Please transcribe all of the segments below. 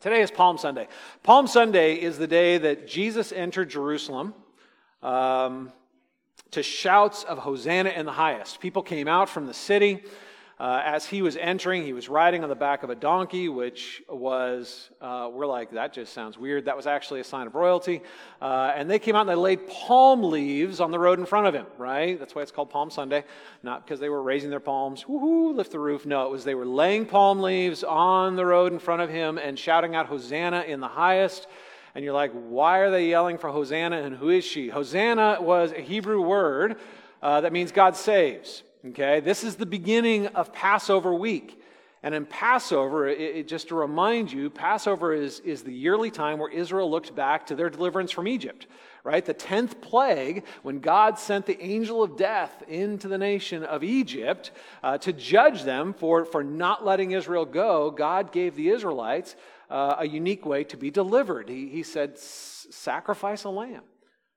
Today is Palm Sunday. Palm Sunday is the day that Jesus entered Jerusalem um, to shouts of Hosanna in the highest. People came out from the city. Uh, as he was entering, he was riding on the back of a donkey, which was, uh, we're like, that just sounds weird. That was actually a sign of royalty. Uh, and they came out and they laid palm leaves on the road in front of him, right? That's why it's called Palm Sunday. Not because they were raising their palms, woohoo, lift the roof. No, it was they were laying palm leaves on the road in front of him and shouting out, Hosanna in the highest. And you're like, why are they yelling for Hosanna and who is she? Hosanna was a Hebrew word uh, that means God saves. Okay, this is the beginning of Passover week. And in Passover, it, it, just to remind you, Passover is, is the yearly time where Israel looked back to their deliverance from Egypt, right? The 10th plague, when God sent the angel of death into the nation of Egypt uh, to judge them for, for not letting Israel go, God gave the Israelites uh, a unique way to be delivered. He, he said, sacrifice a lamb,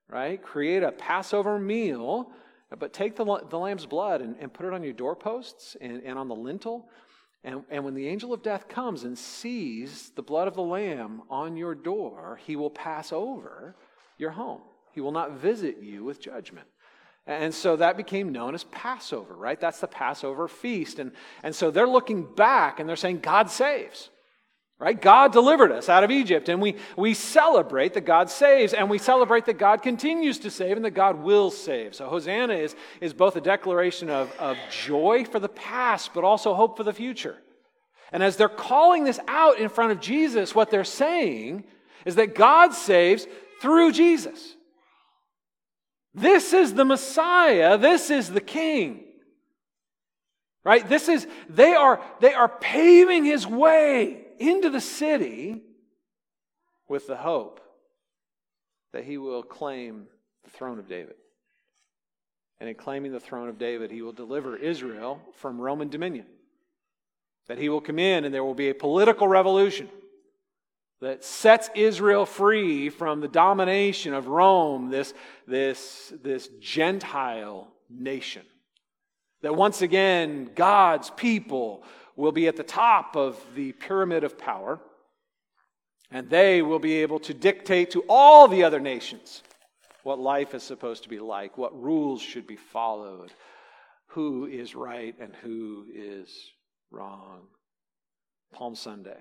right? Create a Passover meal but take the, the lamb's blood and, and put it on your doorposts and, and on the lintel. And, and when the angel of death comes and sees the blood of the lamb on your door, he will pass over your home. He will not visit you with judgment. And so that became known as Passover, right? That's the Passover feast. And, and so they're looking back and they're saying, God saves. Right? God delivered us out of Egypt, and we, we celebrate that God saves, and we celebrate that God continues to save and that God will save. So, Hosanna is, is both a declaration of, of joy for the past, but also hope for the future. And as they're calling this out in front of Jesus, what they're saying is that God saves through Jesus. This is the Messiah, this is the King. Right? This is, they are, they are paving his way into the city with the hope that he will claim the throne of David. And in claiming the throne of David, he will deliver Israel from Roman dominion. That he will come in and there will be a political revolution that sets Israel free from the domination of Rome, this, this, this Gentile nation. That once again, God's people will be at the top of the pyramid of power, and they will be able to dictate to all the other nations what life is supposed to be like, what rules should be followed, who is right and who is wrong. Palm Sunday.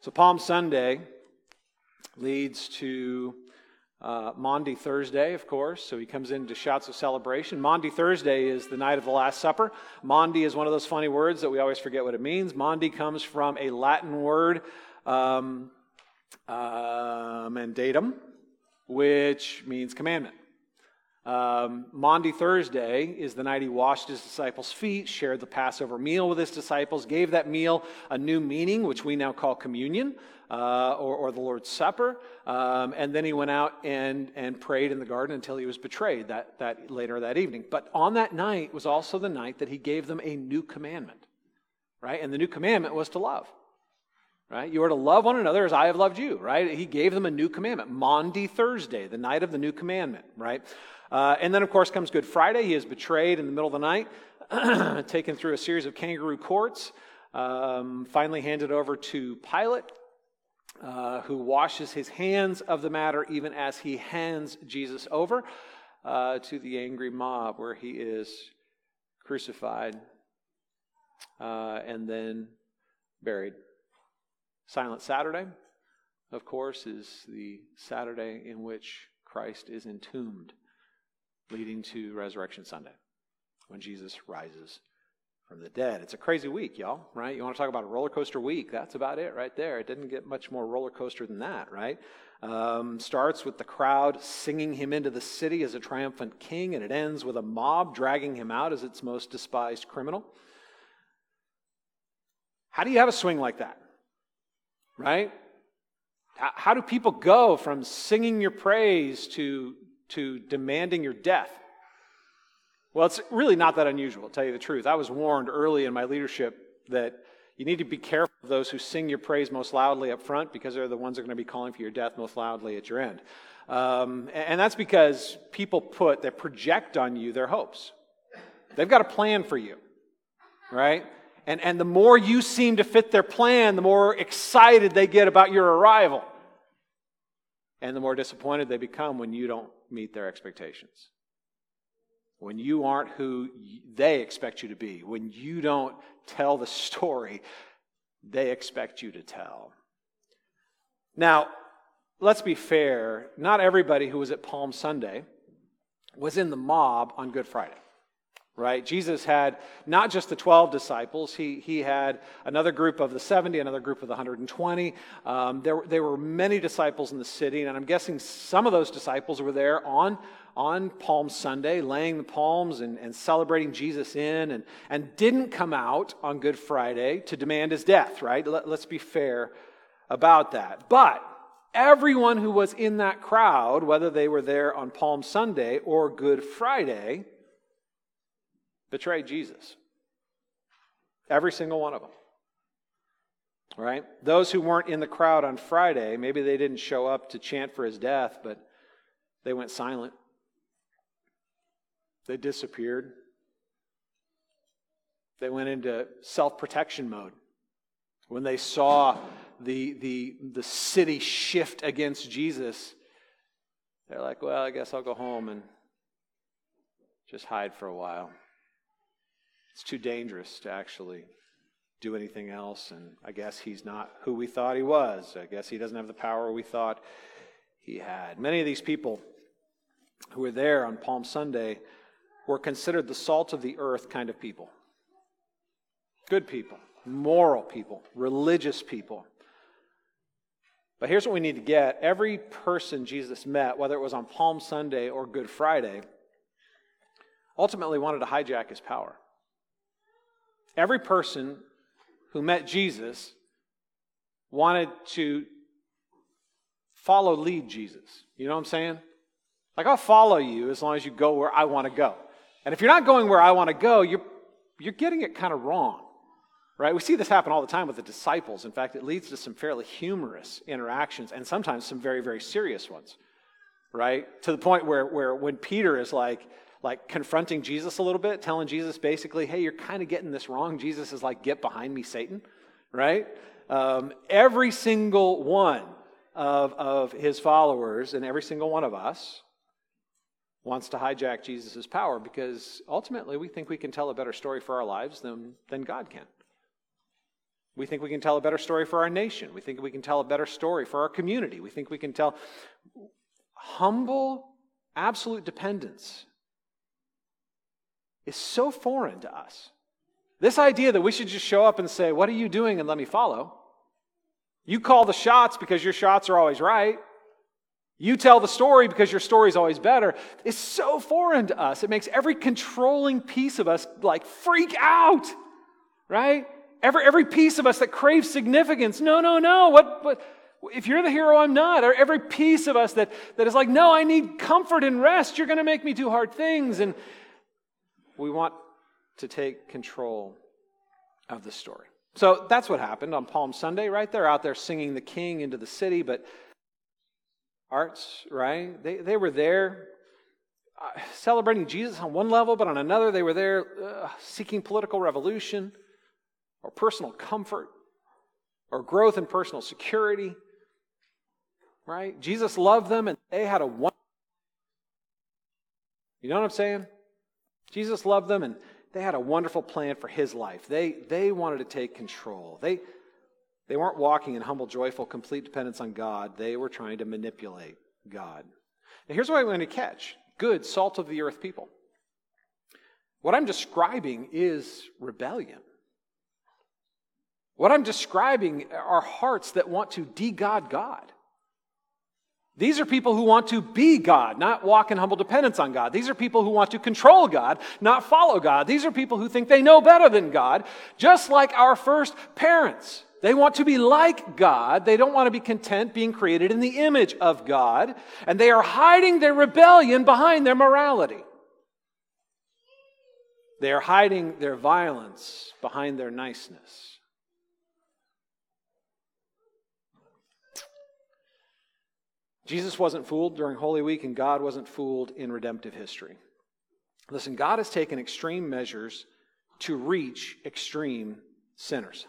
So, Palm Sunday leads to uh, Maundy Thursday, of course, so he comes into shouts of celebration. Maundy Thursday is the night of the Last Supper. Maundy is one of those funny words that we always forget what it means. Maundy comes from a Latin word, um, uh, mandatum, which means commandment. Um, Maundy Thursday is the night he washed his disciples' feet, shared the Passover meal with his disciples, gave that meal a new meaning, which we now call communion uh, or, or, the Lord's Supper. Um, and then he went out and, and prayed in the garden until he was betrayed that, that later that evening. But on that night was also the night that he gave them a new commandment, right? And the new commandment was to love. Right? You are to love one another as I have loved you, right? He gave them a new commandment. Maundy Thursday, the night of the new commandment, right? Uh, and then, of course, comes Good Friday. He is betrayed in the middle of the night, taken through a series of kangaroo courts, um, finally handed over to Pilate, uh, who washes his hands of the matter even as he hands Jesus over uh, to the angry mob where he is crucified uh, and then buried. Silent Saturday, of course, is the Saturday in which Christ is entombed, leading to Resurrection Sunday, when Jesus rises from the dead. It's a crazy week, y'all, right? You want to talk about a roller coaster week? That's about it right there. It didn't get much more roller coaster than that, right? Um, starts with the crowd singing him into the city as a triumphant king, and it ends with a mob dragging him out as its most despised criminal. How do you have a swing like that? Right? How, do people go from singing your praise to, to demanding your death? Well, it's really not that unusual, to tell you the truth. I was warned early in my leadership that you need to be careful of those who sing your praise most loudly up front because they're the ones that are going to be calling for your death most loudly at your end. Um, and that's because people put, they project on you their hopes. They've got a plan for you, right? And, and the more you seem to fit their plan, the more excited they get about your arrival. And the more disappointed they become when you don't meet their expectations. When you aren't who they expect you to be. When you don't tell the story they expect you to tell. Now, let's be fair. Not everybody who was at Palm Sunday was in the mob on Good Friday right? Jesus had not just the 12 disciples, he, he had another group of the 70, another group of the 120. Um, there, there were many disciples in the city, and I'm guessing some of those disciples were there on, on Palm Sunday, laying the palms and, and celebrating Jesus in, and, and didn't come out on Good Friday to demand his death, right? Let, let's be fair about that. But everyone who was in that crowd, whether they were there on Palm Sunday or Good Friday, betrayed Jesus. Every single one of them. Right? Those who weren't in the crowd on Friday, maybe they didn't show up to chant for his death, but they went silent. They disappeared. They went into self protection mode. When they saw the, the, the city shift against Jesus, they're like, well, I guess I'll go home and just hide for a while. It's too dangerous to actually do anything else. And I guess he's not who we thought he was. I guess he doesn't have the power we thought he had. Many of these people who were there on Palm Sunday were considered the salt of the earth kind of people. Good people, moral people, religious people. But here's what we need to get every person Jesus met, whether it was on Palm Sunday or Good Friday, ultimately wanted to hijack his power. Every person who met Jesus wanted to follow lead Jesus. You know what I'm saying? Like, I'll follow you as long as you go where I want to go. And if you're not going where I want to go, you're, you're getting it kind of wrong. Right? We see this happen all the time with the disciples. In fact, it leads to some fairly humorous interactions and sometimes some very, very serious ones. Right? To the point where, where when Peter is like, like confronting Jesus a little bit, telling Jesus basically, hey, you're kind of getting this wrong. Jesus is like, get behind me, Satan, right? Um, every single one of, of his followers and every single one of us wants to hijack Jesus' power because ultimately we think we can tell a better story for our lives than, than God can. We think we can tell a better story for our nation. We think we can tell a better story for our community. We think we can tell humble, absolute dependence is so foreign to us. This idea that we should just show up and say, What are you doing? and let me follow. You call the shots because your shots are always right. You tell the story because your story is always better. It's so foreign to us. It makes every controlling piece of us like freak out, right? Every, every piece of us that craves significance. No, no, no. What, what, if you're the hero, I'm not. Or every piece of us that, that is like, no, I need comfort and rest. You're going to make me do hard things. And, we want to take control of the story. So that's what happened on Palm Sunday, right? They're out there singing the king into the city, but arts, right? They, they were there uh, celebrating Jesus on one level, but on another, they were there uh, seeking political revolution or personal comfort or growth in personal security, right? Jesus loved them and they had a one. You know what I'm saying? Jesus loved them and they had a wonderful plan for his life. They, they wanted to take control. They, they weren't walking in humble, joyful, complete dependence on God. They were trying to manipulate God. Now, here's what I'm going to catch good, salt of the earth people. What I'm describing is rebellion. What I'm describing are hearts that want to de God God. These are people who want to be God, not walk in humble dependence on God. These are people who want to control God, not follow God. These are people who think they know better than God, just like our first parents. They want to be like God. They don't want to be content being created in the image of God. And they are hiding their rebellion behind their morality. They are hiding their violence behind their niceness. Jesus wasn't fooled during Holy Week, and God wasn't fooled in redemptive history. Listen, God has taken extreme measures to reach extreme sinners.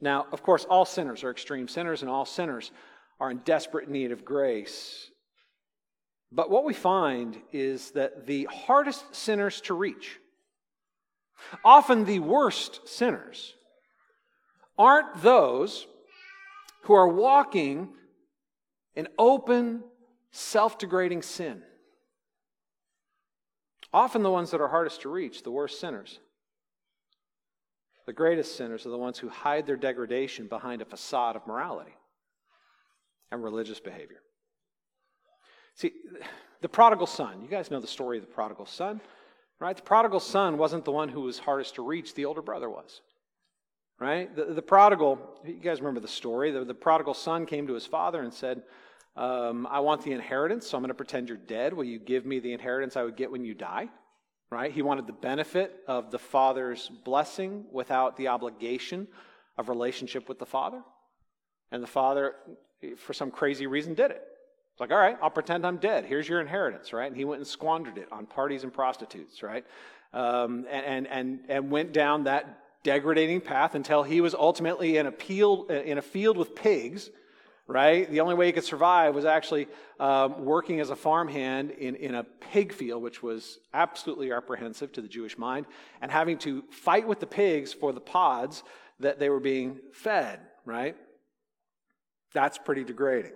Now, of course, all sinners are extreme sinners, and all sinners are in desperate need of grace. But what we find is that the hardest sinners to reach, often the worst sinners, aren't those who are walking in open, self degrading sin. Often the ones that are hardest to reach, the worst sinners. The greatest sinners are the ones who hide their degradation behind a facade of morality and religious behavior. See, the prodigal son, you guys know the story of the prodigal son, right? The prodigal son wasn't the one who was hardest to reach, the older brother was. Right? The, the prodigal, you guys remember the story. The, the prodigal son came to his father and said, um, I want the inheritance, so I'm going to pretend you're dead. Will you give me the inheritance I would get when you die? Right? He wanted the benefit of the father's blessing without the obligation of relationship with the father. And the father, for some crazy reason, did it. It's like, all right, I'll pretend I'm dead. Here's your inheritance, right? And he went and squandered it on parties and prostitutes, right? Um, and, and, and went down that degrading path until he was ultimately in a, field, in a field with pigs, right? The only way he could survive was actually um, working as a farmhand in, in a pig field, which was absolutely apprehensive to the Jewish mind, and having to fight with the pigs for the pods that they were being fed, right? That's pretty degrading.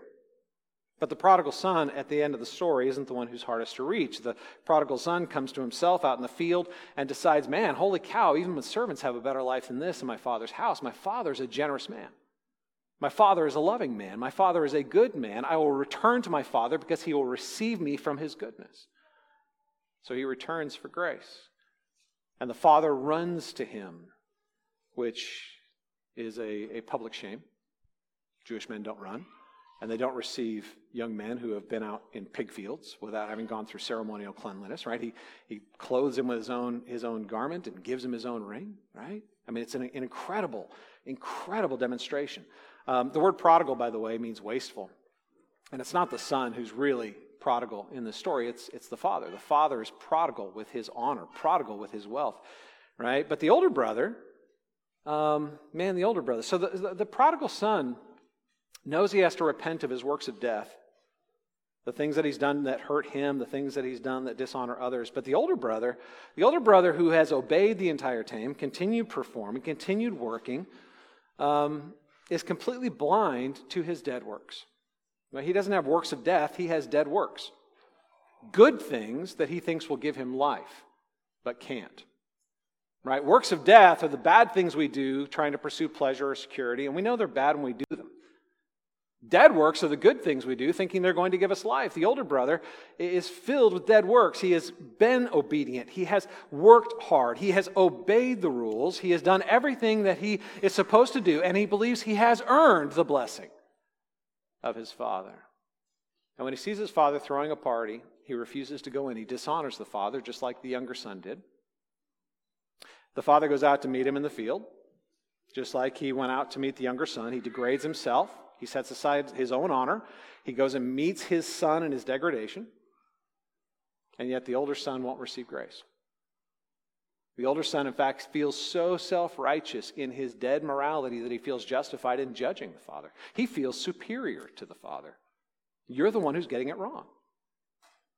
But the prodigal son at the end of the story isn't the one who's hardest to reach. The prodigal son comes to himself out in the field and decides, man, holy cow, even my servants have a better life than this in my father's house. My father's a generous man. My father is a loving man. My father is a good man. I will return to my father because he will receive me from his goodness. So he returns for grace. And the father runs to him, which is a, a public shame. Jewish men don't run and they don't receive young men who have been out in pig fields without having gone through ceremonial cleanliness, right? He, he clothes him with his own, his own garment and gives him his own ring, right? I mean, it's an, an incredible, incredible demonstration. Um, the word prodigal, by the way, means wasteful. And it's not the son who's really prodigal in the story, it's, it's the father. The father is prodigal with his honor, prodigal with his wealth, right? But the older brother, um, man, the older brother. So the, the, the prodigal son knows he has to repent of his works of death, the things that he's done that hurt him, the things that he's done that dishonor others. But the older brother, the older brother who has obeyed the entire time, continued performing, continued working, um, is completely blind to his dead works. he doesn't have works of death, he has dead works. Good things that he thinks will give him life, but can't. Right? Works of death are the bad things we do trying to pursue pleasure or security, and we know they're bad when we do them. Dead works are the good things we do, thinking they're going to give us life. The older brother is filled with dead works. He has been obedient. He has worked hard. He has obeyed the rules. He has done everything that he is supposed to do, and he believes he has earned the blessing of his father. And when he sees his father throwing a party, he refuses to go in. He dishonors the father, just like the younger son did. The father goes out to meet him in the field, just like he went out to meet the younger son. He degrades himself he sets aside his own honor. He goes and meets his son in his degradation. And yet the older son won't receive grace. The older son, in fact, feels so self righteous in his dead morality that he feels justified in judging the father. He feels superior to the father. You're the one who's getting it wrong.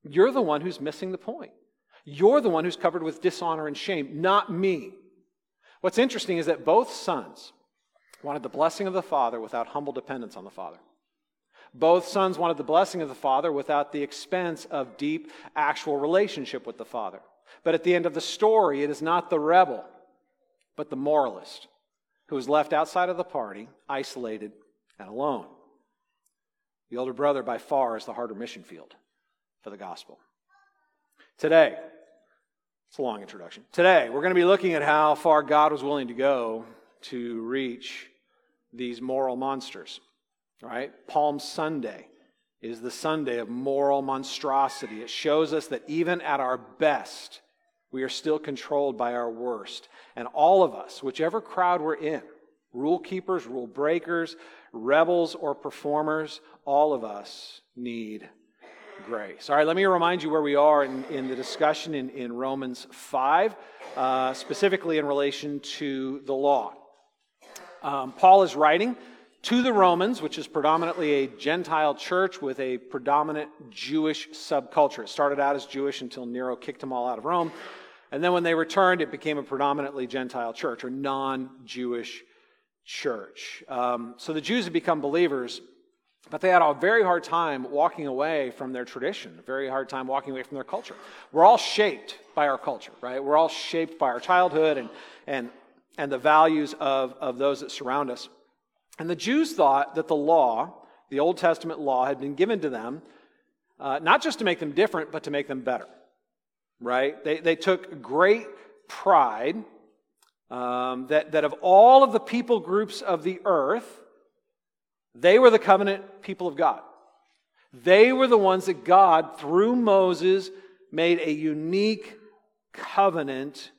You're the one who's missing the point. You're the one who's covered with dishonor and shame, not me. What's interesting is that both sons, wanted the blessing of the Father without humble dependence on the Father. Both sons wanted the blessing of the Father without the expense of deep, actual relationship with the Father. But at the end of the story, it is not the rebel, but the moralist who is left outside of the party, isolated and alone. The older brother, by far, is the harder mission field for the gospel. Today, it's a long introduction. Today, we're going to be looking at how far God was willing to go to reach these moral monsters. Right? Palm Sunday is the Sunday of moral monstrosity. It shows us that even at our best, we are still controlled by our worst. And all of us, whichever crowd we're in, rule keepers, rule breakers, rebels, or performers, all of us need grace. All right, let me remind you where we are in, in the discussion in, in Romans 5, uh, specifically in relation to the law. Um, Paul is writing to the Romans, which is predominantly a Gentile church with a predominant Jewish subculture. It started out as Jewish until Nero kicked them all out of Rome. And then when they returned, it became a predominantly Gentile church or non Jewish church. Um, so the Jews had become believers, but they had a very hard time walking away from their tradition, a very hard time walking away from their culture. We're all shaped by our culture, right? We're all shaped by our childhood and, and, and the values of, of those that surround us. And the Jews thought that the law, the Old Testament law, had been given to them uh, not just to make them different, but to make them better, right? They, they took great pride um, that, that of all of the people groups of the earth, they were the covenant people of God. They were the ones that God, through Moses, made a unique covenant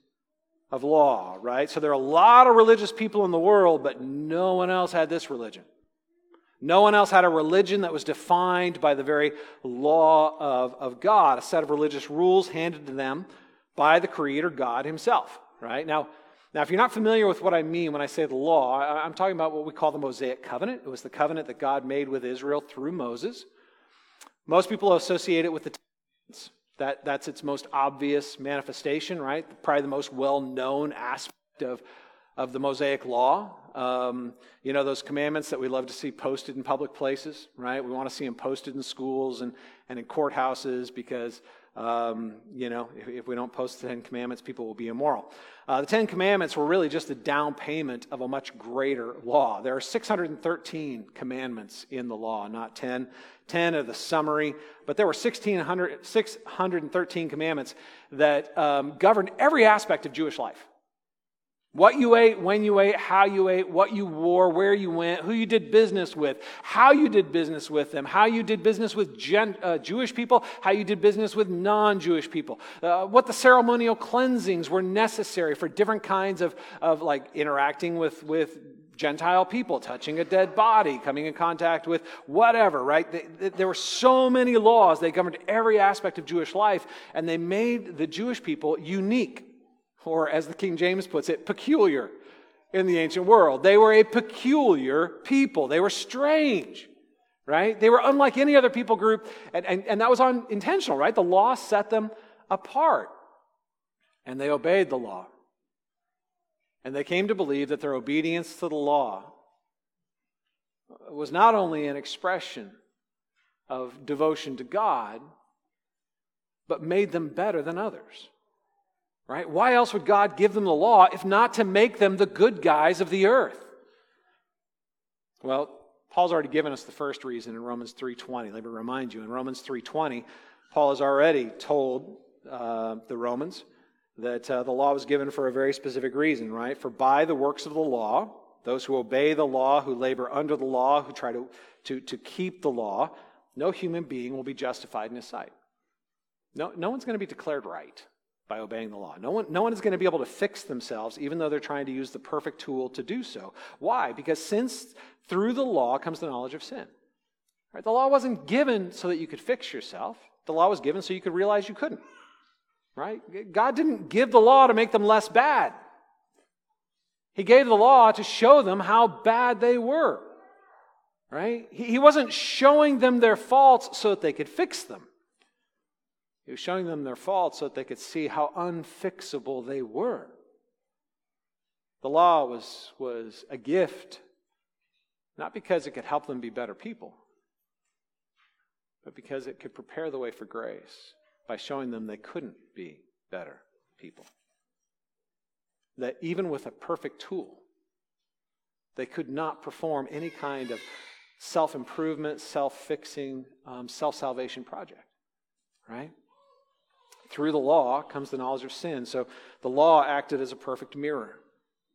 of law, right? So there are a lot of religious people in the world, but no one else had this religion. No one else had a religion that was defined by the very law of, of God, a set of religious rules handed to them by the Creator God Himself, right? Now, now, if you're not familiar with what I mean when I say the law, I'm talking about what we call the Mosaic covenant. It was the covenant that God made with Israel through Moses. Most people associate it with the Ten that, that's its most obvious manifestation, right? Probably the most well known aspect of, of the Mosaic law. Um, you know, those commandments that we love to see posted in public places, right? We want to see them posted in schools and, and in courthouses because um, you know, if, if, we don't post the Ten Commandments, people will be immoral. Uh, the Ten Commandments were really just a down payment of a much greater law. There are 613 commandments in the law, not 10. 10 are the summary, but there were 613 commandments that um, governed every aspect of Jewish life. What you ate, when you ate, how you ate, what you wore, where you went, who you did business with, how you did business with them, how you did business with gen, uh, Jewish people, how you did business with non Jewish people, uh, what the ceremonial cleansings were necessary for different kinds of, of like interacting with, with Gentile people, touching a dead body, coming in contact with whatever, right? They, there were so many laws. They governed every aspect of Jewish life, and they made the Jewish people unique or as the King James puts it, peculiar in the ancient world. They were a peculiar people. They were strange, right? They were unlike any other people group, and, and, and that was unintentional, right? The law set them apart, and they obeyed the law. And they came to believe that their obedience to the law was not only an expression of devotion to God, but made them better than others. Right? Why else would God give them the law if not to make them the good guys of the earth? Well, Paul's already given us the first reason in Romans 3:20. Let me remind you, in Romans 3:20, Paul has already told uh, the Romans that uh, the law was given for a very specific reason, right? For by the works of the law, those who obey the law, who labor under the law, who try to, to, to keep the law, no human being will be justified in his sight. No, no one's going to be declared right by obeying the law. No one, no one is going to be able to fix themselves, even though they're trying to use the perfect tool to do so. Why? Because since through the law comes the knowledge of sin. Right? The law wasn't given so that you could fix yourself. The law was given so you could realize you couldn't. Right? God didn't give the law to make them less bad. He gave the law to show them how bad they were. Right? He wasn't showing them their faults so that they could fix them. He was showing them their faults so that they could see how unfixable they were. The law was, was a gift, not because it could help them be better people, but because it could prepare the way for grace by showing them they couldn't be better people. That even with a perfect tool, they could not perform any kind of self improvement, self fixing, um, self salvation project. Right? Through the law comes the knowledge of sin. So the law acted as a perfect mirror,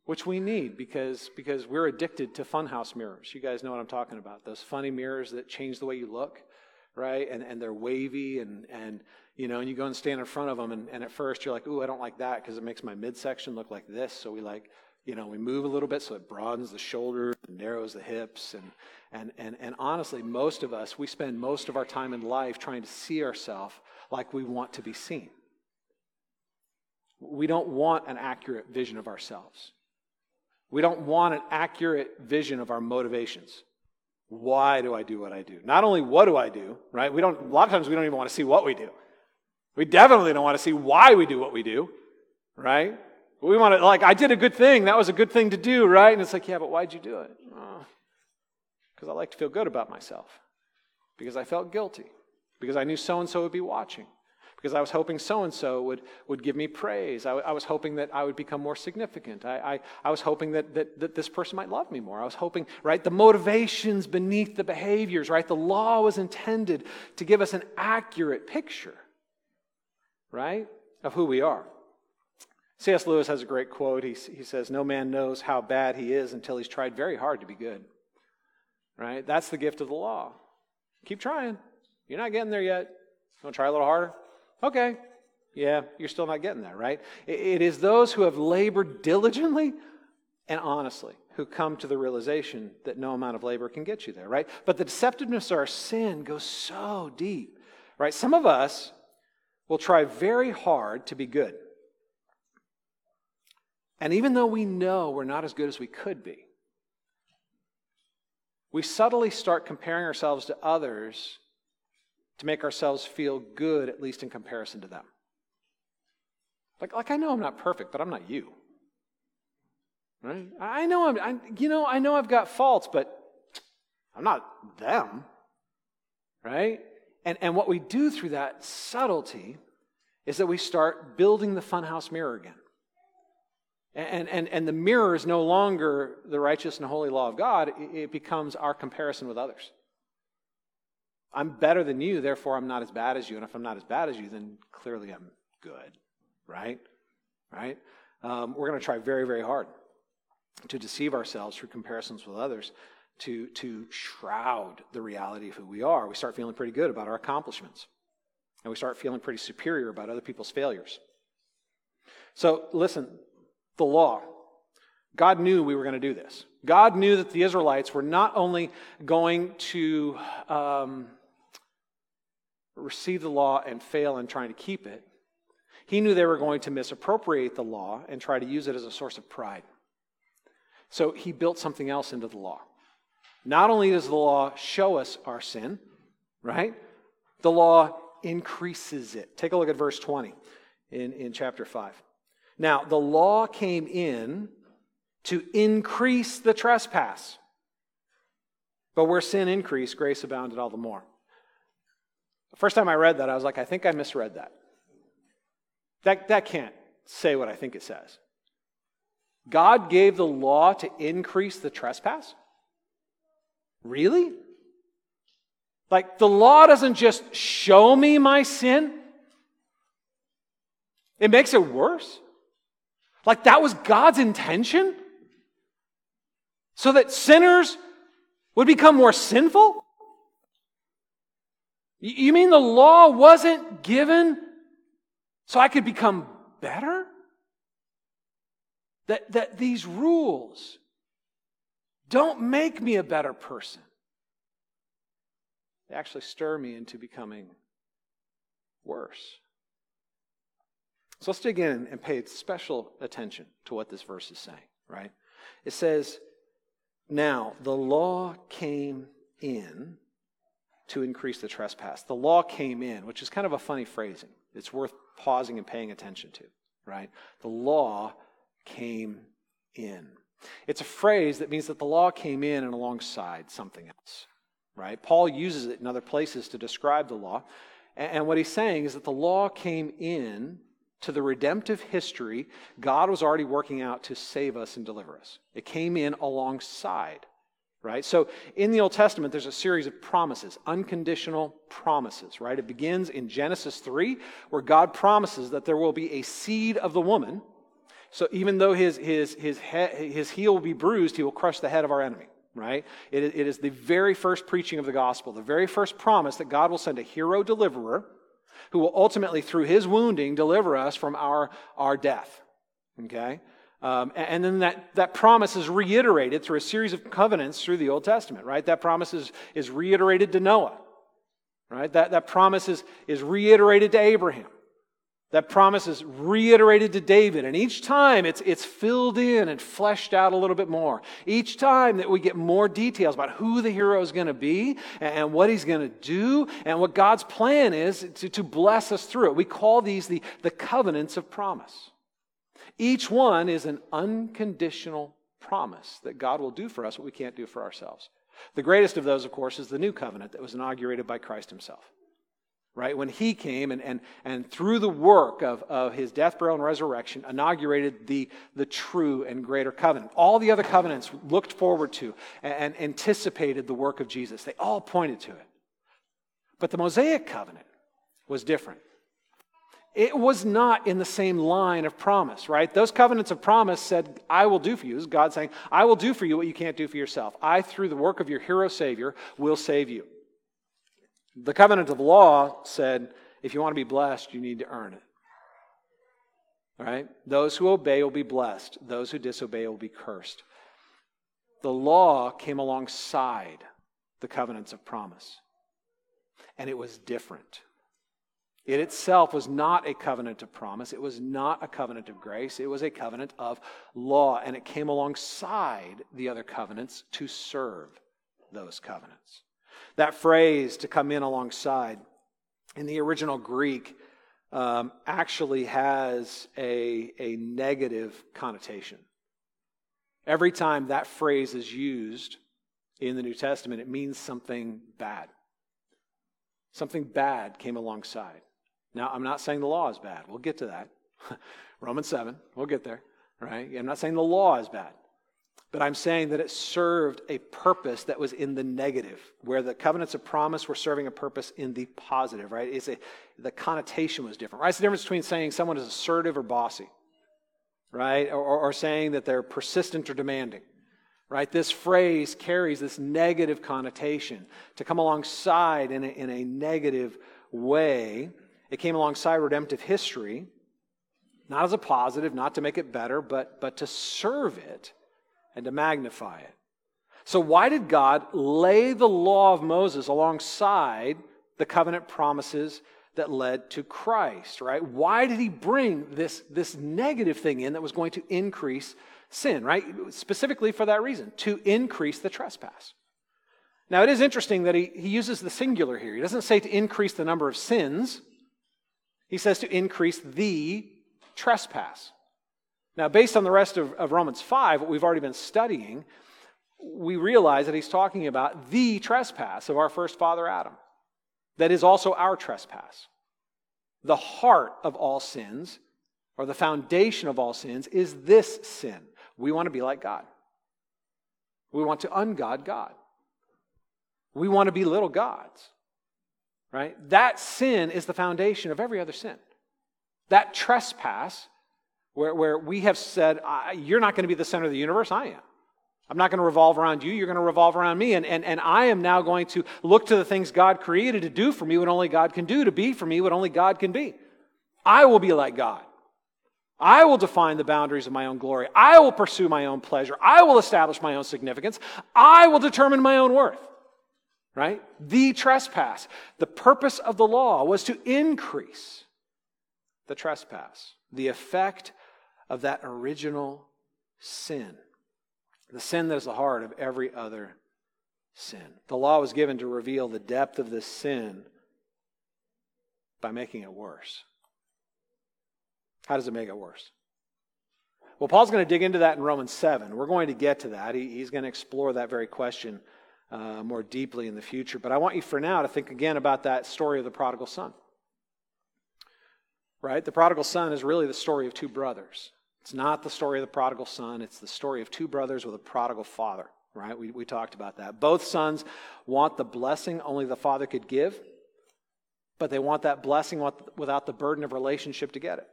which we need because, because we're addicted to funhouse mirrors. You guys know what I'm talking about. Those funny mirrors that change the way you look, right? And, and they're wavy and, and, you know, and you go and stand in front of them and, and at first you're like, ooh, I don't like that because it makes my midsection look like this. So we like You know, we move a little bit so it broadens the shoulders and narrows the hips. And, and, and, and honestly, most of us, we spend most of our time in life trying to see ourselves like we want to be seen. We don't want an accurate vision of ourselves. We don't want an accurate vision of our motivations. Why do I do what I do? Not only what do I do, right? We don't, a lot of times we don't even want to see what we do. We definitely don't want to see why we do what we do, right? We want to, like, I did a good thing. That was a good thing to do, right? And it's like, yeah, but why'd you do it? Because oh, I like to feel good about myself. Because I felt guilty. Because I knew so and so would be watching because I was hoping so and so would would give me praise. I, was hoping that I would become more significant. I, I, I was hoping that, that, that this person might love me more. I was hoping, right, the motivations beneath the behaviors, right? The law was intended to give us an accurate picture, right, of who we are. C.S. Lewis has a great quote. He, he says, No man knows how bad he is until he's tried very hard to be good. Right? That's the gift of the law. Keep trying. You're not getting there yet. You want to try a little harder? Okay, yeah, you're still not getting there, right? It is those who have labored diligently and honestly who come to the realization that no amount of labor can get you there, right? But the deceptiveness of our sin goes so deep, right? Some of us will try very hard to be good. And even though we know we're not as good as we could be, we subtly start comparing ourselves to others to make ourselves feel good, at least in comparison to them. Like, like I know I'm not perfect, but I'm not you. Right? I know I'm, I, you know, I know I've got faults, but I'm not them. Right? And, and what we do through that subtlety is that we start building the funhouse mirror again. And, and, and the mirror is no longer the righteous and holy law of God, it becomes our comparison with others. I'm better than you, therefore I'm not as bad as you. And if I'm not as bad as you, then clearly I'm good, right? Right? Um, we're going to try very, very hard to deceive ourselves through comparisons with others, to, to shroud the reality of who we are. We start feeling pretty good about our accomplishments, and we start feeling pretty superior about other people's failures. So, listen, the law. God knew we were going to do this. God knew that the Israelites were not only going to um, receive the law and fail in trying to keep it, he knew they were going to misappropriate the law and try to use it as a source of pride. So he built something else into the law. Not only does the law show us our sin, right? The law increases it. Take a look at verse 20 in, in chapter 5. Now, the law came in to increase the trespass. But where sin increased, grace abounded all the more. The first time I read that, I was like, I think I misread that. That, that can't say what I think it says. God gave the law to increase the trespass? Really? Like, the law doesn't just show me my sin, it makes it worse. Like, that was God's intention? So that sinners would become more sinful? You mean the law wasn't given so I could become better? That, that these rules don't make me a better person. They actually stir me into becoming worse. So let's dig in and pay special attention to what this verse is saying, right? It says, Now the law came in to increase the trespass. The law came in, which is kind of a funny phrasing. It's worth pausing and paying attention to, right? The law came in. It's a phrase that means that the law came in and alongside something else, right? Paul uses it in other places to describe the law. And what he's saying is that the law came in to the redemptive history God was already working out to save us and deliver us. It came in alongside right? So in the Old Testament, there's a series of promises, unconditional promises, right? It begins in Genesis 3, where God promises that there will be a seed of the woman. So even though his, his, his, he, his heel will be bruised, he will crush the head of our enemy, right? It, it is the very first preaching of the gospel, the very first promise that God will send a hero deliverer who will ultimately, through his wounding, deliver us from our, our death, okay? Um, and then that, that promise is reiterated through a series of covenants through the Old Testament, right? That promise is, is reiterated to Noah, right? That, that promise is, is reiterated to Abraham. That promise is reiterated to David, and each time it's, it's filled in and fleshed out a little bit more. Each time that we get more details about who the hero is going to be and what he's going to do and what God's plan is to, to bless us through it. We call these the, the covenants of promise. Each one is an unconditional promise that God will do for us what we can't do for ourselves. The greatest of those, of course, is the new covenant that was inaugurated by Christ himself right? When he came and, and, and through the work of, of his death, burial, and resurrection, inaugurated the, the true and greater covenant. All the other covenants looked forward to and, and anticipated the work of Jesus, they all pointed to it. But the Mosaic covenant was different. It was not in the same line of promise, right? Those covenants of promise said, I will do for you. This is God saying, I will do for you what you can't do for yourself. I, through the work of your hero Savior, will save you. The covenant of law said, if you want to be blessed, you need to earn it. All right? Those who obey will be blessed, those who disobey will be cursed. The law came alongside the covenants of promise, and it was different. It itself was not a covenant of promise. It was not a covenant of grace. It was a covenant of law, and it came alongside the other covenants to serve those covenants. That phrase, to come in alongside, in the original Greek, um, actually has a, a negative connotation. Every time that phrase is used in the New Testament, it means something bad. Something bad came alongside. Now, I'm not saying the law is bad. We'll get to that. Romans 7, we'll get there, right? I'm not saying the law is bad. But I'm saying that it served a purpose that was in the negative, where the covenants of promise were serving a purpose in the positive, right? It's a, the connotation was different, right? It's the difference between saying someone is assertive or bossy, right? Or, or, or saying that they're persistent or demanding, right? This phrase carries this negative connotation to come alongside in a, in a negative way. It came alongside redemptive history, not as a positive, not to make it better, but, but to serve it and to magnify it. So, why did God lay the law of Moses alongside the covenant promises that led to Christ, right? Why did he bring this, this negative thing in that was going to increase sin, right? Specifically for that reason, to increase the trespass. Now, it is interesting that he, he uses the singular here. He doesn't say to increase the number of sins, he says to increase the trespass. Now, based on the rest of, of Romans 5, what we've already been studying, we realize that he's talking about the trespass of our first father Adam. That is also our trespass. The heart of all sins, or the foundation of all sins, is this sin. We want to be like God. We want to ungod God. We want to be little gods. Right? That sin is the foundation of every other sin. That trespass where, where we have said, You're not going to be the center of the universe, I am. I'm not going to revolve around you, you're going to revolve around me. And, and, and I am now going to look to the things God created to do for me what only God can do, to be for me what only God can be. I will be like God. I will define the boundaries of my own glory. I will pursue my own pleasure. I will establish my own significance. I will determine my own worth. Right? The trespass. The purpose of the law was to increase the trespass. The effect of that original sin. The sin that is the heart of every other sin. The law was given to reveal the depth of this sin by making it worse. How does it make it worse? Well, Paul's going to dig into that in Romans 7. We're going to get to that. He, he's going to explore that very question uh, more deeply in the future. But I want you for now to think again about that story of the prodigal son. Right? The prodigal son is really the story of two brothers. It's not the story of the prodigal son, it's the story of two brothers with a prodigal father, right? We, we talked about that. Both sons want the blessing only the father could give, but they want that blessing without the burden of relationship to get it.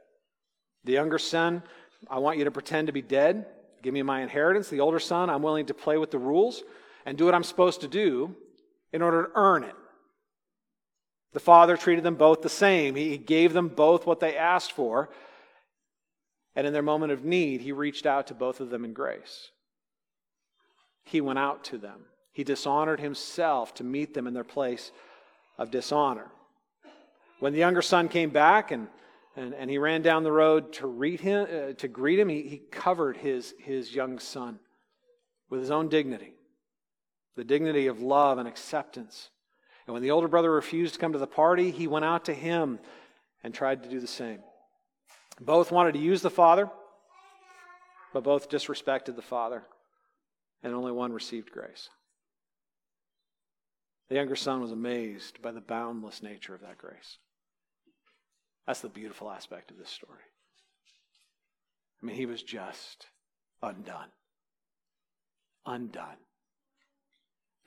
The younger son, I want you to pretend to be dead. Give me my inheritance. The older son, I'm willing to play with the rules and do what I'm supposed to do in order to earn it. The father treated them both the same. He gave them both what they asked for. And in their moment of need, he reached out to both of them in grace. He went out to them. He dishonored himself to meet them in their place of dishonor. When the younger son came back and, and, and he ran down the road to, read him, uh, to greet him, he, he covered his, his young son with his own dignity the dignity of love and acceptance. And when the older brother refused to come to the party, he went out to him and tried to do the same. Both wanted to use the father, but both disrespected the father, and only one received grace. The younger son was amazed by the boundless nature of that grace. That's the beautiful aspect of this story. I mean, he was just undone. Undone.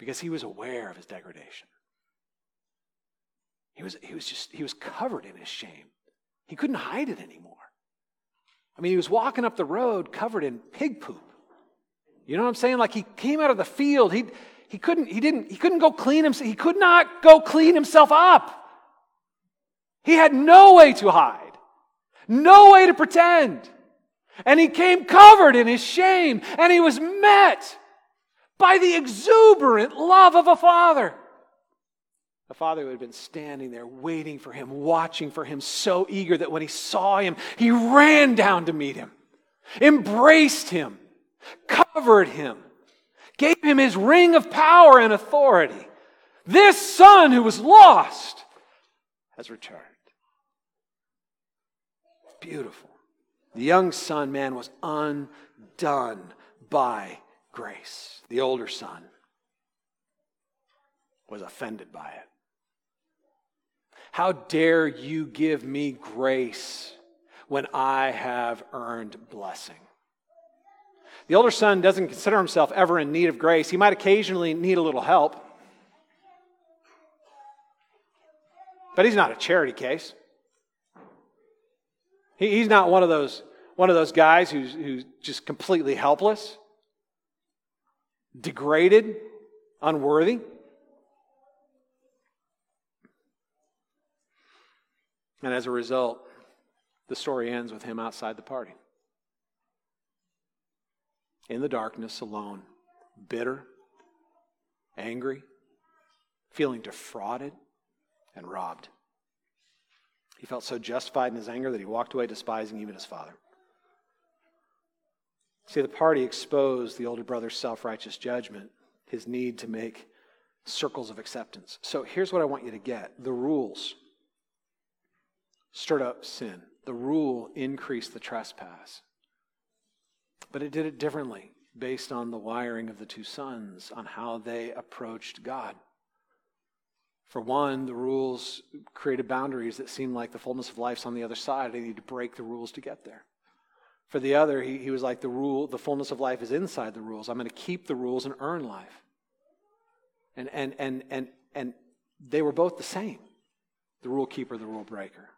Because he was aware of his degradation. He was, he was just, he was covered in his shame. He couldn't hide it anymore. I mean, he was walking up the road covered in pig poop. You know what I'm saying? Like he came out of the field. He, he couldn't, he didn't, he couldn't go clean himself. He could not go clean himself up. He had no way to hide, no way to pretend. And he came covered in his shame, and he was met by the exuberant love of a father. A father who had been standing there waiting for him, watching for him, so eager that when he saw him, he ran down to meet him, embraced him, covered him, gave him his ring of power and authority. This son who was lost has returned. Beautiful. The young son, man, was undone by grace. The older son was offended by it. How dare you give me grace when I have earned blessing? The older son doesn't consider himself ever in need of grace. He might occasionally need a little help, but he's not a charity case. he's not one of those, one of those guys who's, who's just completely helpless, degraded, unworthy. And as a result, the story ends with him outside the party. In the darkness, alone, bitter, angry, feeling defrauded and robbed. He felt so justified in his anger that he walked away despising even his father. See, the party exposed the older brother's self righteous judgment, his need to make circles of acceptance. So here's what I want you to get the rules stirred up sin. The rule increased the trespass. But it did it differently based on the wiring of the two sons, on how they approached God. For one, the rules created boundaries that seemed like the fullness of life's on the other side. They need to break the rules to get there. For the other, he, he was like, the rule, the fullness of life is inside the rules. I'm going to keep the rules and earn life. And, and, and, and, and they were both the same the rule keeper, the rule breaker.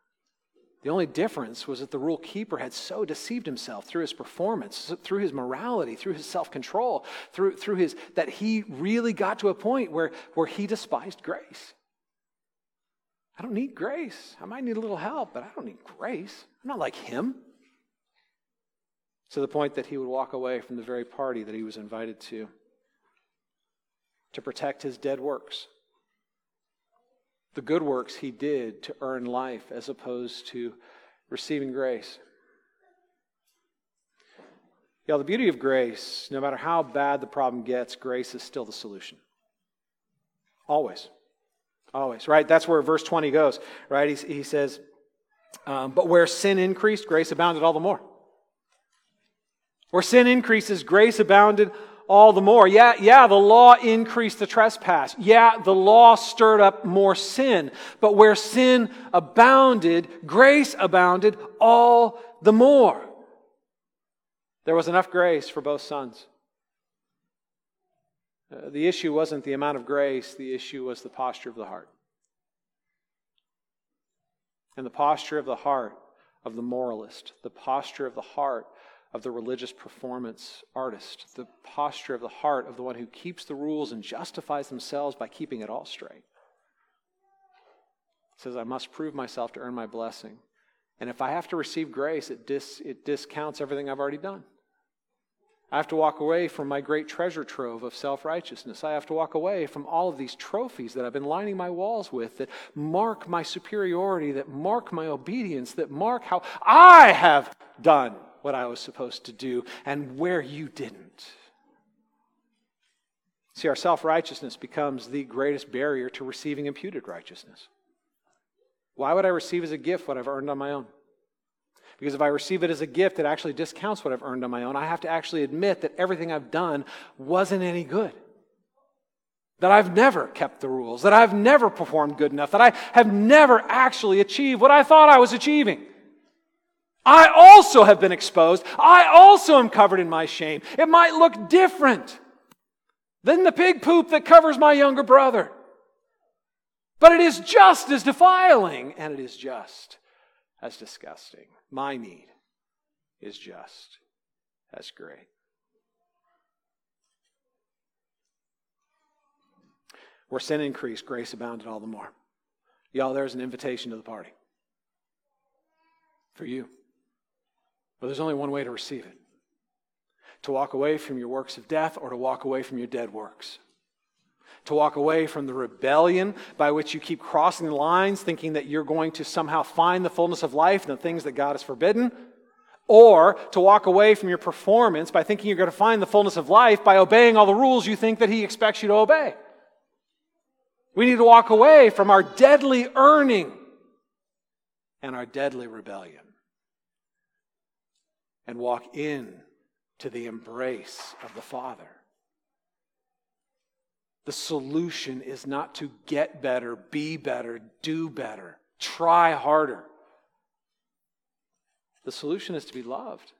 The only difference was that the rule keeper had so deceived himself through his performance, through his morality, through his self control, through, through his, that he really got to a point where, where he despised grace. I don't need grace. I might need a little help, but I don't need grace. I'm not like him. To the point that he would walk away from the very party that he was invited to to protect his dead works the good works he did to earn life as opposed to receiving grace. Yeah, the beauty of grace, no matter how bad the problem gets, grace is still the solution. Always. Always, right? That's where verse 20 goes, right? He, he says, um, But where sin increased, grace abounded all the more. Where sin increases, grace abounded all the more. Yeah, yeah, the law increased the trespass. Yeah, the law stirred up more sin. But where sin abounded, grace abounded all the more. There was enough grace for both sons. Uh, the issue wasn't the amount of grace, the issue was the posture of the heart. And the posture of the heart of the moralist, the posture of the heart of the religious performance artist, the posture of the heart of the one who keeps the rules and justifies themselves by keeping it all straight. Says, I must prove myself to earn my blessing. And if I have to receive grace, it, dis, it discounts everything I've already done. I have to walk away from my great treasure trove of self righteousness. I have to walk away from all of these trophies that I've been lining my walls with that mark my superiority, that mark my obedience, that mark how I have done what I was supposed to do and where you didn't. See, our self righteousness becomes the greatest barrier to receiving imputed righteousness. Why would I receive as a gift what I've earned on my own? Because if I receive it as a gift, it actually discounts what I've earned on my own. I have to actually admit that everything I've done wasn't any good. That I've never kept the rules, that I've never performed good enough, that I have never actually achieved what I thought I was achieving. I also have been exposed. I also am covered in my shame. It might look different than the pig poop that covers my younger brother. But it is just as defiling and it is just as disgusting. My need is just as great. Where sin increased, grace abounded all the more. Y'all, there's an invitation to the party for you. But there's only one way to receive it. To walk away from your works of death or to walk away from your dead works. To walk away from the rebellion by which you keep crossing the lines, thinking that you're going to somehow find the fullness of life in the things that God has forbidden, or to walk away from your performance by thinking you're going to find the fullness of life by obeying all the rules you think that He expects you to obey. We need to walk away from our deadly earning and our deadly rebellion and walk in to the embrace of the Father. The solution is not to get better, be better, do better, try harder. The solution is to be loved.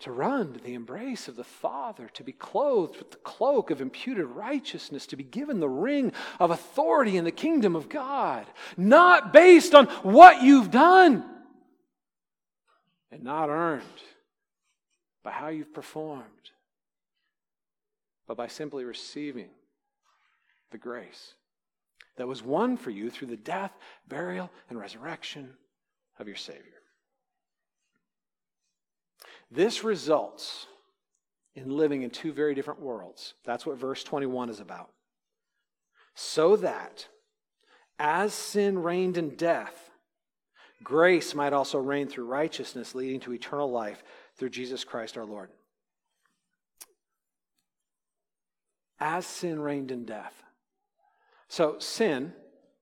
To run to the embrace of the Father, to be clothed with the cloak of imputed righteousness, to be given the ring of authority in the kingdom of God, not based on what you've done and not earned by how you've performed but by simply receiving the grace that was won for you through the death, burial, and resurrection of your Savior. This results in living in two very different worlds. That's what verse 21 is about. So that as sin reigned in death, grace might also reign through righteousness, leading to eternal life through Jesus Christ our Lord. as sin reigned in death. So, sin,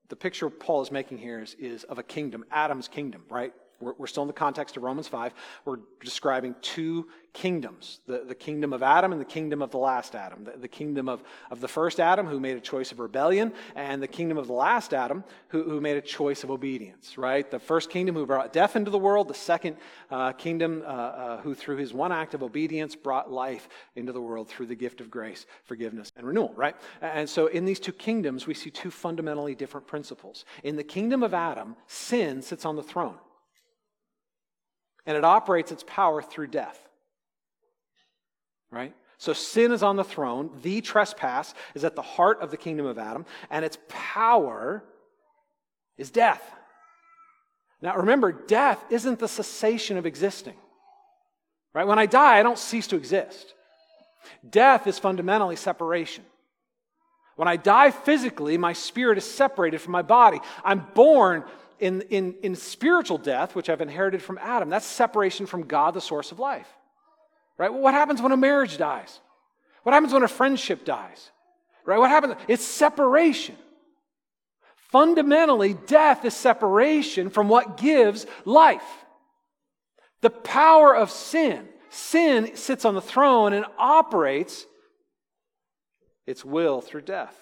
the picture Paul is making here is, is of a kingdom, Adam's kingdom, right? We're, we're, still in the context of Romans 5. We're describing two kingdoms the, the kingdom of Adam and the kingdom of the last Adam. The, the, kingdom of, of the first Adam, who made a choice of rebellion, and the kingdom of the last Adam, who, who made a choice of obedience, right? The first kingdom who brought death into the world, the second uh, kingdom uh, uh, who, through his one act of obedience, brought life into the world through the gift of grace, forgiveness, and renewal, right? And so in these two kingdoms, we see two fundamentally different principles. In the kingdom of Adam, sin sits on the throne and it operates its power through death. Right? So sin is on the throne. The trespass is at the heart of the kingdom of Adam, and its power is death. Now remember, death isn't the cessation of existing. Right? When I die, I don't cease to exist. Death is fundamentally separation. When I die physically, my spirit is separated from my body. I'm born in, in, in spiritual death, which I've inherited from Adam, that's separation from God, the source of life. Right? Well, what happens when a marriage dies? What happens when a friendship dies? Right? What happens? It's separation. Fundamentally, death is separation from what gives life. The power of sin. Sin sits on the throne and operates its will through death.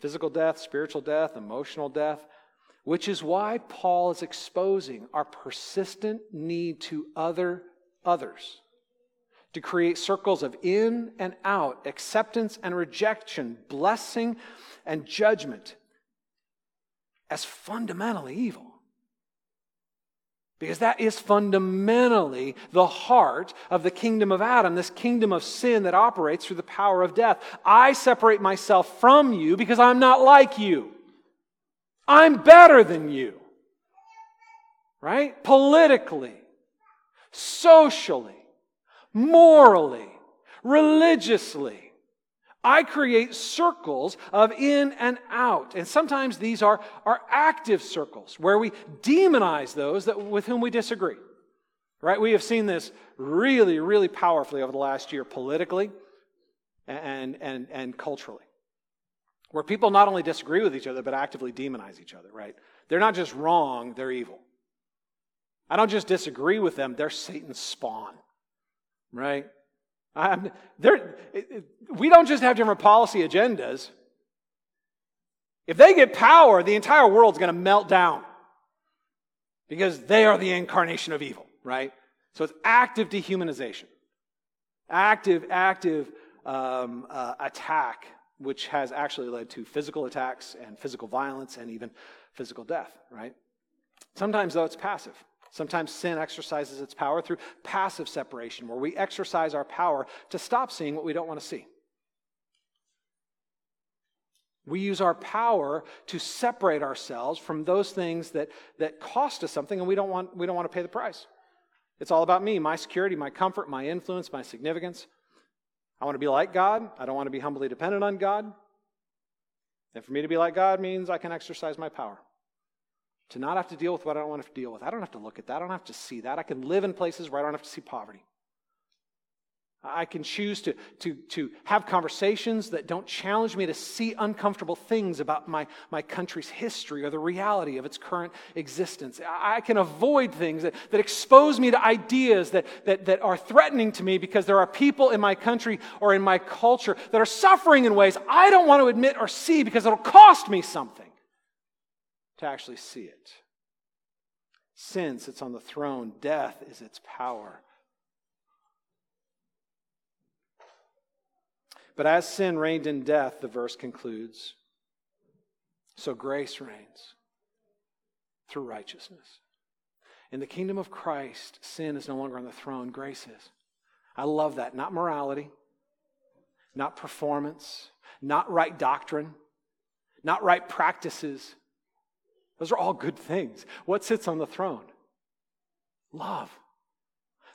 Physical death, spiritual death, emotional death which is why Paul is exposing our persistent need to other others, to create circles of in and out, acceptance and rejection, blessing and judgment as fundamentally evil. Because that is fundamentally the heart of the kingdom of Adam, this kingdom of sin that operates through the power of death. I separate myself from you because I'm not like you. I'm better than you. Right? Politically, socially, morally, religiously. I create circles of in and out. And sometimes these are, are active circles where we demonize those that, with whom we disagree. Right? We have seen this really, really powerfully over the last year politically and, and, and culturally. Where people not only disagree with each other, but actively demonize each other, right? They're not just wrong, they're evil. I don't just disagree with them, they're Satan's spawn, right? I'm, we don't just have different policy agendas. If they get power, the entire world's going to melt down because they are the incarnation of evil, right? So it's active dehumanization, active, active um, uh, attack, which has actually led to physical attacks and physical violence and even physical death, right? Sometimes, though, it's passive. Sometimes sin exercises its power through passive separation, where we exercise our power to stop seeing what we don't want to see. We use our power to separate ourselves from those things that, that cost us something and we don't, want, we don't want to pay the price. It's all about me, my security, my comfort, my influence, my significance. I want to be like God. I don't want to be humbly dependent on God. And for me to be like God means I can exercise my power to not have to deal with what I don't want to deal with. I don't have to look at that. I don't have to see that. I can live in places where I don't have to see poverty. I can choose to, to, to have conversations that don't challenge me to see uncomfortable things about my, my country's history or the reality of its current existence. I can avoid things that, that expose me to ideas that, that, that are threatening to me because there are people in my country or in my culture that are suffering in ways I don't want to admit or see because it'll cost me something to actually see it. Sin sits on the throne, death is its power. But as sin reigned in death, the verse concludes, so grace reigns through righteousness. In the kingdom of Christ, sin is no longer on the throne, grace is. I love that. Not morality, not performance, not right doctrine, not right practices, those are all good things. What sits on the throne? Love.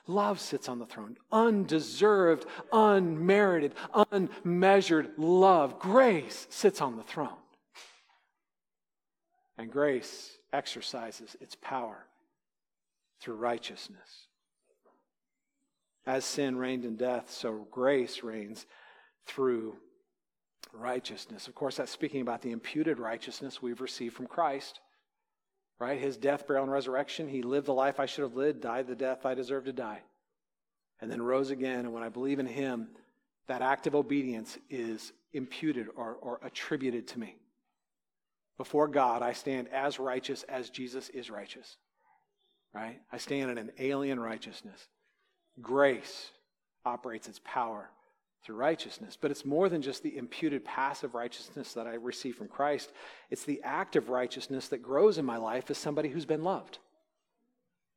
Love sits on the throne. Undeserved, unmerited, unmeasured love. Grace sits on the throne. And grace exercises its power through righteousness. As sin reigned in death, so grace reigns through righteousness. Of course, that's speaking about the imputed righteousness we've received from Christ right? His death, burial, and resurrection. He lived the life I should have lived, died the death I deserved to die, and then rose again. And when I believe in him, that act of obedience is imputed or, or attributed to me. Before God, I stand as righteous as Jesus is righteous, right? I stand in an alien righteousness. Grace operates its power through righteousness. But it's more than just the imputed passive righteousness that I receive from Christ, it's the active righteousness that grows in my life as somebody who's been loved.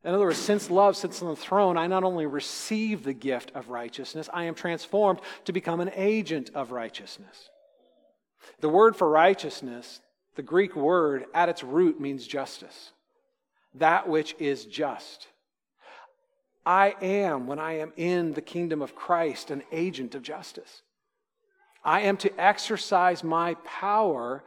In other words, since love sits on the throne, I not only receive the gift of righteousness, I am transformed to become an agent of righteousness. The word for righteousness, the Greek word at its root means justice, that which is just. I am, when I am in the kingdom of Christ, an agent of justice. I am to exercise my power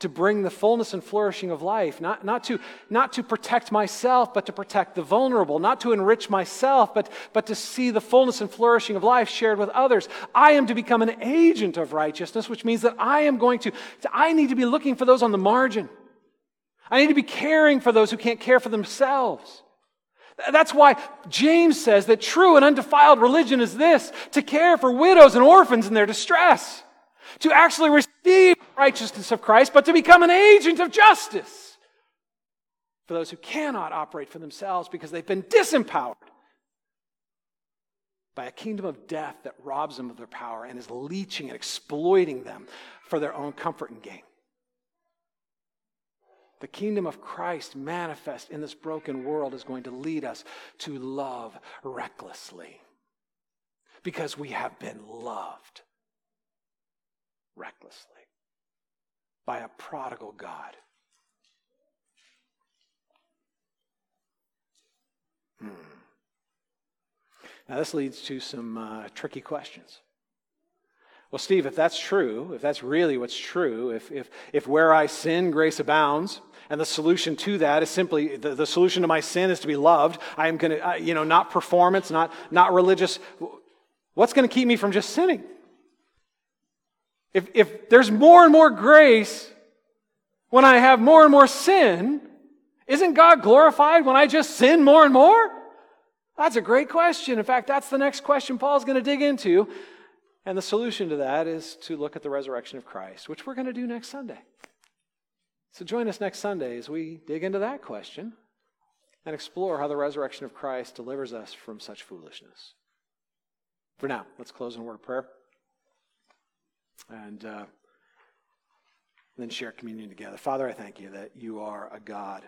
to bring the fullness and flourishing of life, not, not, to, not to protect myself, but to protect the vulnerable, not to enrich myself, but, but to see the fullness and flourishing of life shared with others. I am to become an agent of righteousness, which means that I am going to, I need to be looking for those on the margin. I need to be caring for those who can't care for themselves. That's why James says that true and undefiled religion is this to care for widows and orphans in their distress, to actually receive righteousness of Christ, but to become an agent of justice for those who cannot operate for themselves because they've been disempowered by a kingdom of death that robs them of their power and is leeching and exploiting them for their own comfort and gain the kingdom of Christ manifest in this broken world is going to lead us to love recklessly because we have been loved recklessly by a prodigal God. Hmm. Now, this leads to some uh, tricky questions. Well, Steve, if that's true, if that's really what's true, if, if, if where I sin, grace abounds, and the solution to that is simply the, the solution to my sin is to be loved, I am going to, you know, not performance, not, not religious. What's going to keep me from just sinning? If, if there's more and more grace when I have more and more sin, isn't God glorified when I just sin more and more? That's a great question. In fact, that's the next question Paul's going to dig into. And the solution to that is to look at the resurrection of Christ, which we're going to do next Sunday. So join us next Sunday as we dig into that question and explore how the resurrection of Christ delivers us from such foolishness. For now, let's close in a word of prayer and uh, then share communion together. Father, I thank you that you are a God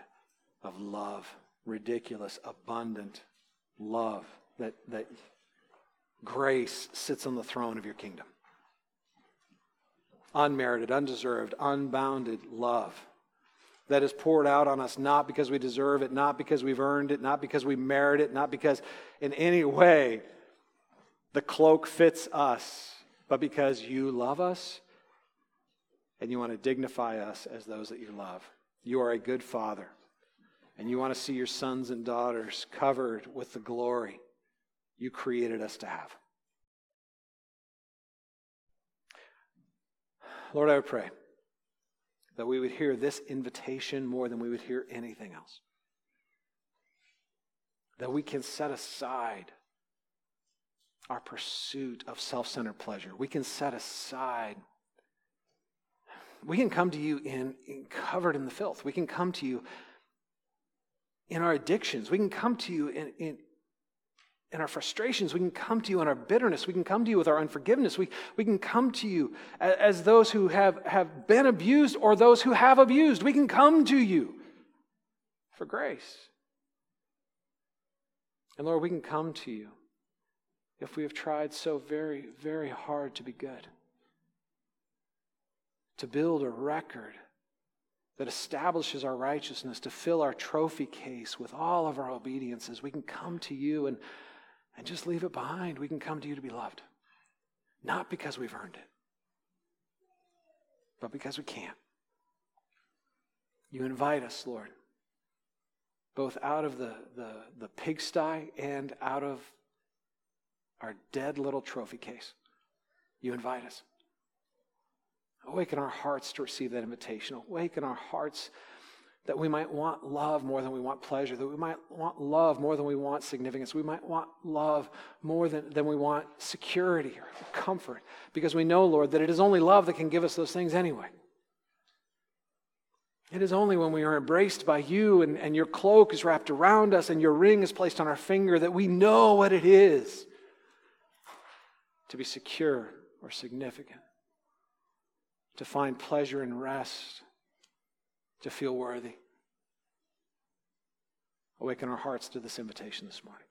of love, ridiculous, abundant love, that, that grace sits on the throne of your kingdom. Unmerited, undeserved, unbounded love that is poured out on us not because we deserve it, not because we've earned it, not because we merit it, not because in any way the cloak fits us, but because you love us and you want to dignify us as those that you love. You are a good father, and you want to see your sons and daughters covered with the glory you created us to have. Lord, I pray that we would hear this invitation more than we would hear anything else. That we can set aside our pursuit of self centered pleasure. We can set aside, we can come to you in, in, covered in the filth. We can come to you in our addictions. We can come to you in, in, in our frustrations. We can come to you in our bitterness. We can come to you with our unforgiveness. We, we can come to you as, as those who have, have been abused or those who have abused. We can come to you for grace. And Lord, we can come to you if we have tried so very, very hard to be good, to build a record that establishes our righteousness, to fill our trophy case with all of our obediences, we can come to you and, and just leave it behind. We can come to you to be loved. Not because we've earned it, but because we can't. You invite us, Lord, both out of the, the, the pigsty and out of our dead little trophy case. You invite us. Awaken our hearts to receive that invitation. Awaken our hearts that we might want love more than we want pleasure, that we might want love more than we want significance. We might want love more than, than we want security or comfort, because we know, Lord, that it is only love that can give us those things anyway. It is only when we are embraced by you and, and your cloak is wrapped around us and your ring is placed on our finger that we know what it is to be secure or significant, to find pleasure and rest, to feel worthy. Awaken our hearts to this invitation this morning.